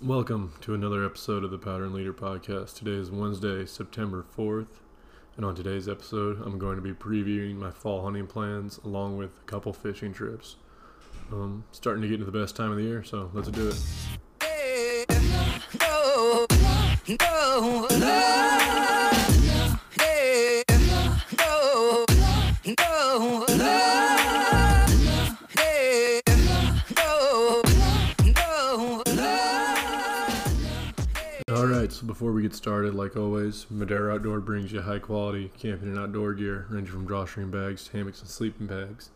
Welcome to another episode of the Powder and Leader Podcast. Today is Wednesday, September 4th, and on today's episode, I'm going to be previewing my fall hunting plans along with a couple fishing trips. Um, starting to get into the best time of the year, so let's do it. All right, so before we get started, like always, Madera Outdoor brings you high quality camping and outdoor gear, ranging from drawstring bags, to hammocks, and sleeping bags.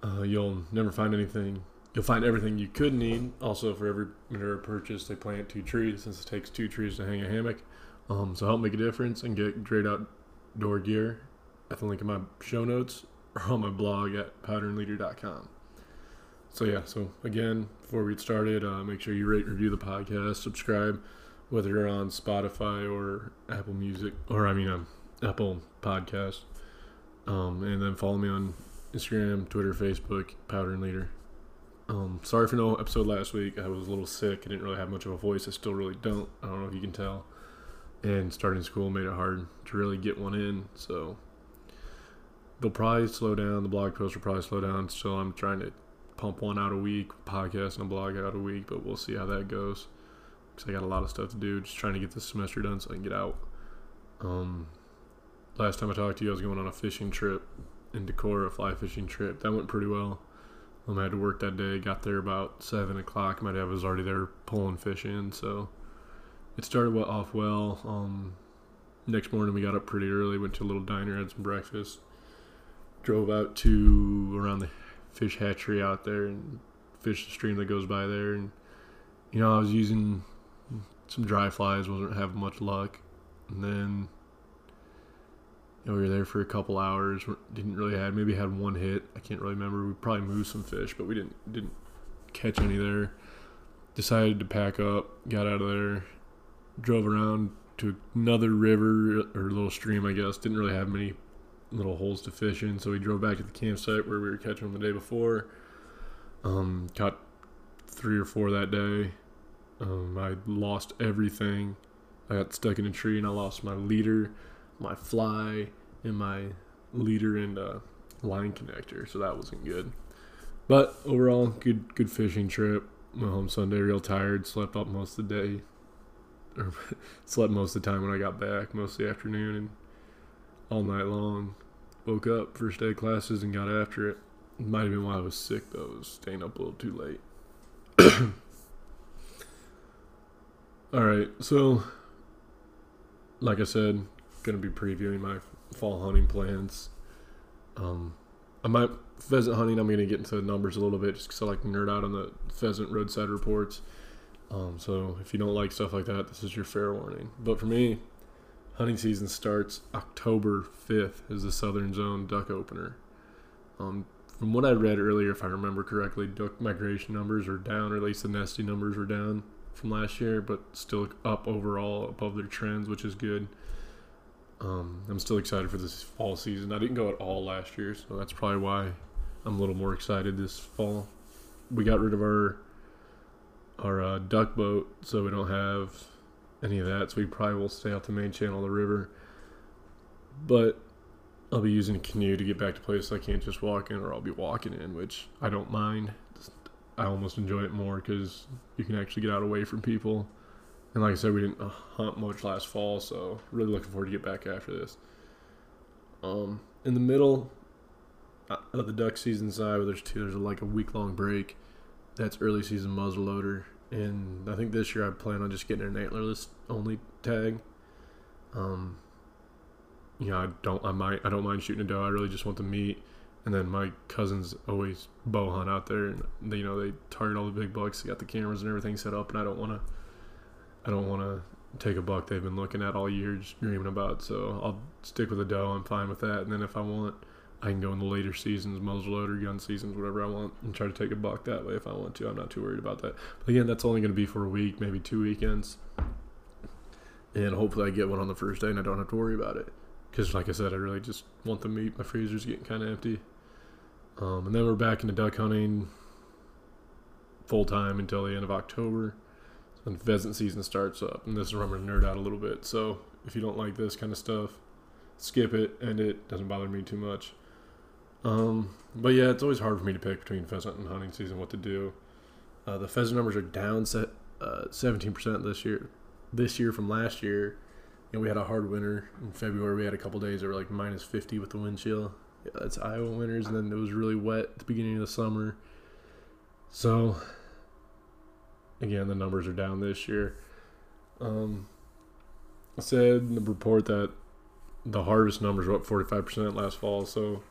Uh, you'll never find anything. You'll find everything you could need. Also, for every Madera purchase, they plant two trees since it takes two trees to hang a hammock. Um, so help make a difference and get great outdoor gear at the link in my show notes or on my blog at powderandleader.com. So yeah, so again, before we get started, uh, make sure you rate, review the podcast, subscribe, whether you're on Spotify or Apple Music, or I mean, um, Apple Podcast, um, and then follow me on Instagram, Twitter, Facebook, Powder and Leader. Um, sorry for no episode last week. I was a little sick. I didn't really have much of a voice. I still really don't. I don't know if you can tell. And starting school made it hard to really get one in. So they'll probably slow down. The blog post will probably slow down. So I'm trying to pump one out a week, podcast and a blog out a week, but we'll see how that goes. Because I got a lot of stuff to do. Just trying to get this semester done so I can get out. Um, last time I talked to you, I was going on a fishing trip in Decorah, a fly fishing trip. That went pretty well. Um, I had to work that day. Got there about seven o'clock. My dad was already there pulling fish in, so it started off well. Um, next morning we got up pretty early. Went to a little diner, had some breakfast. Drove out to around the fish hatchery out there and fished the stream that goes by there. And you know, I was using some dry flies. wasn't having much luck. And then you know, we were there for a couple hours. Didn't really have maybe had one hit. I can't really remember. We probably moved some fish, but we didn't didn't catch any there. Decided to pack up. Got out of there. Drove around to another river or little stream, I guess. Didn't really have many little holes to fish in, so we drove back to the campsite where we were catching them the day before. Um, caught three or four that day. Um, I lost everything. I got stuck in a tree and I lost my leader, my fly, and my leader and uh, line connector. So that wasn't good. But overall, good good fishing trip. Went home Sunday real tired. Slept up most of the day. Or slept most of the time when I got back, most of the afternoon and all night long. Woke up first day of classes and got after it. might have been why I was sick though. Was staying up a little too late. all right, so like I said, gonna be previewing my fall hunting plans. Um, I might pheasant hunting. I'm gonna get into the numbers a little bit just because I like nerd out on the pheasant roadside reports. Um, so if you don't like stuff like that, this is your fair warning. But for me, hunting season starts October 5th is the Southern Zone duck opener. Um, from what I read earlier, if I remember correctly, duck migration numbers are down, or at least the nesting numbers were down from last year, but still up overall above their trends, which is good. Um, I'm still excited for this fall season. I didn't go at all last year, so that's probably why I'm a little more excited this fall. We got rid of our our uh, duck boat, so we don't have any of that. So we probably will stay out the main channel of the river. But I'll be using a canoe to get back to places I can't just walk in, or I'll be walking in, which I don't mind. I almost enjoy it more because you can actually get out away from people. And like I said, we didn't uh, hunt much last fall, so really looking forward to get back after this. Um, in the middle of the duck season side, where there's two, there's like a week long break. That's early season muzzleloader, and I think this year I plan on just getting an antlerless only tag. Um, you know, I don't, I might, I don't mind shooting a doe. I really just want the meat. And then my cousins always bow hunt out there, and they, you know they target all the big bucks. They got the cameras and everything set up, and I don't want to, I don't want to take a buck they've been looking at all year, just dreaming about. So I'll stick with a doe. I'm fine with that. And then if I want, I can go in the later seasons, muzzleloader, gun seasons, whatever I want, and try to take a buck that way if I want to. I'm not too worried about that. But again, that's only going to be for a week, maybe two weekends, and hopefully I get one on the first day and I don't have to worry about it. Because like I said, I really just want the meat. My freezer's getting kind of empty. Um, and then we're back into duck hunting full time until the end of October. then pheasant season starts up, and this is where I'm gonna nerd out a little bit. So if you don't like this kind of stuff, skip it, and it doesn't bother me too much. Um, but yeah, it's always hard for me to pick between pheasant and hunting season what to do. Uh, the pheasant numbers are down set, uh, 17% this year. This year from last year, you know, we had a hard winter in February. We had a couple days that were like minus 50 with the wind chill. Yeah, that's Iowa winters, and then it was really wet at the beginning of the summer. So, again, the numbers are down this year. Um, I said in the report that the harvest numbers were up 45% last fall, so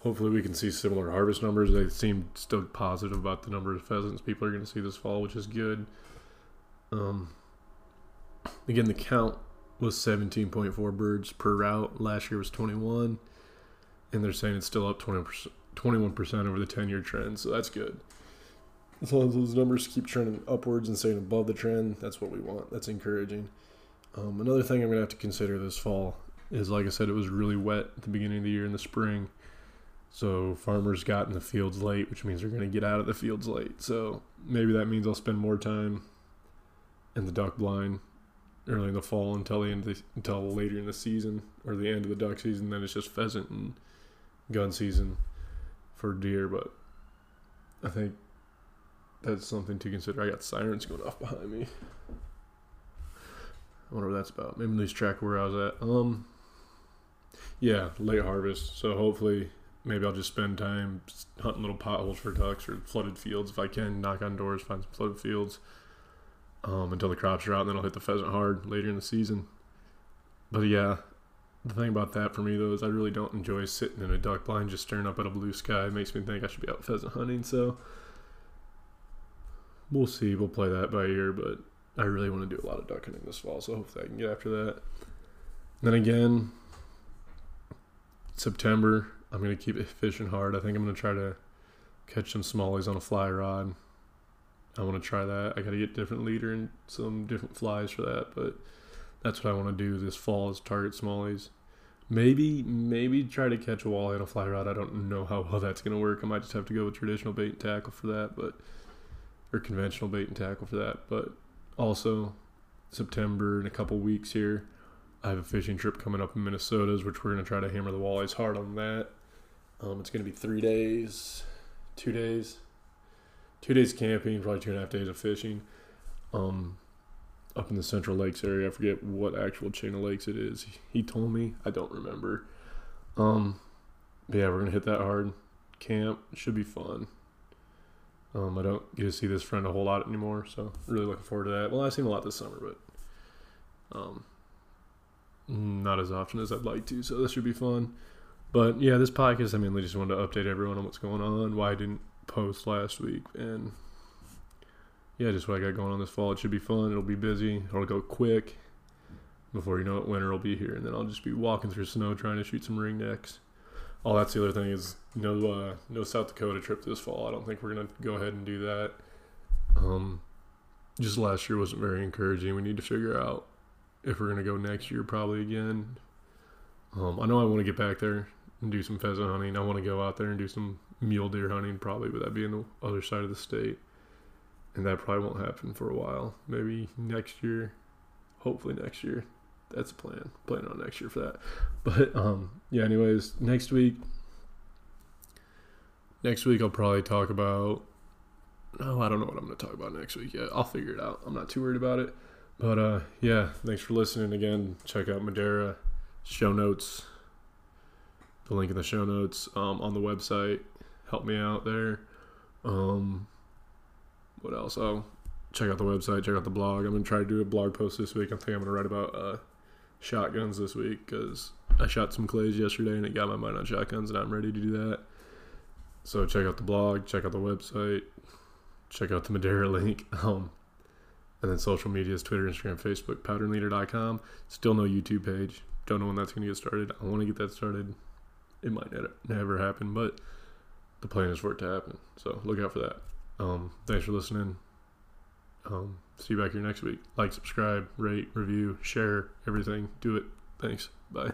hopefully we can see similar harvest numbers. They seem still positive about the number of pheasants people are going to see this fall, which is good. Um, again, the count was 17.4 birds per route. Last year was 21, and they're saying it's still up 20%, 21% over the 10 year trend, so that's good. As long as those numbers keep trending upwards and staying above the trend, that's what we want. That's encouraging. Um, another thing I'm going to have to consider this fall is, like I said, it was really wet at the beginning of the year in the spring. So farmers got in the fields late, which means they're going to get out of the fields late. So maybe that means I'll spend more time in the duck blind early in the fall until the end the, until later in the season or the end of the duck season. Then it's just pheasant and gun season for deer. But I think that's something to consider. I got sirens going off behind me. I wonder what that's about. Maybe lose track of where I was at. Um, yeah, late harvest. So hopefully maybe I'll just spend time hunting little potholes for ducks or flooded fields if I can. Knock on doors, find some flooded fields um, until the crops are out, and then I'll hit the pheasant hard later in the season. But yeah, the thing about that for me though is I really don't enjoy sitting in a duck blind just staring up at a blue sky. It makes me think I should be out pheasant hunting. So we'll see. We'll play that by ear, but I really want to do a lot of duck hunting this fall, so hopefully I can get after that. And then again, September, I'm to keep fishing hard. I think I'm to try to catch some smallies on a fly rod. I want to try that. I got to get different leader and some different flies for that, but that's what I want to do this fall is target smallies. Maybe, maybe try to catch a walleye on a fly rod. I don't know how well that's going to work. I might just have to go with traditional bait and tackle for that, but or conventional bait and tackle for that. But also, September in a couple weeks here, I have a fishing trip coming up in Minnesota's, which we're going to try to hammer the walleyes hard on that. Um, it's going to be three days, two days, two days camping, probably two and a half days of fishing. Um, up in the Central Lakes area. I forget what actual chain of lakes it is. He told me. I don't remember. Um, yeah, we're gonna hit that hard. Camp should be fun. Um, I don't get to see this friend a whole lot anymore, so really looking forward to that. Well, I've seen a lot this summer, but um, not as often as I'd like to. So this should be fun. But yeah, this podcast, I mainly just wanted to update everyone on what's going on, why I didn't post last week, and yeah, just what I got going on this fall. It should be fun. It'll be busy. It'll go quick. Before you know it, winter will be here, and then I'll just be walking through snow trying to shoot some ring necks. Oh, that's the other thing is no uh, no South Dakota trip this fall. I don't think we're gonna go ahead and do that. Um, just last year wasn't very encouraging. We need to figure out if we're gonna go next year, probably again. Um, I know I want to get back there and do some pheasant hunting. I want to go out there and do some mule deer hunting, probably, but that being the other side of the state and that probably won't happen for a while. Maybe next year, hopefully next year. That's a plan. Plan on next year for that. But um, yeah. Anyways, next week. Next week I'll probably talk about. Oh, I don't know what I'm going to talk about next week yet. I'll figure it out. I'm not too worried about it. But uh, yeah, thanks for listening again. Check out Madera show notes. The link in the show notes um, on the website. Help me out there. Um, what else? Oh, check out the website, check out the blog. I'm gonna try to do a blog post this week. I think I'm gonna write about uh, shotguns this week because I shot some clays yesterday and it got my mind on shotguns, and I'm ready to do that. So check out the blog, check out the website, check out the Madera link. Um, and then social medias Twitter, Instagram, Facebook, powderandleader.com. Still no YouTube page. Don't know when that's going to get started. I want to get that started. It might never happen, but the plan is for it to happen. So look out for that. Um, thanks for listening. Um, see you back here next week. Like, subscribe, rate, review, share, everything. Do it. Thanks. Bye.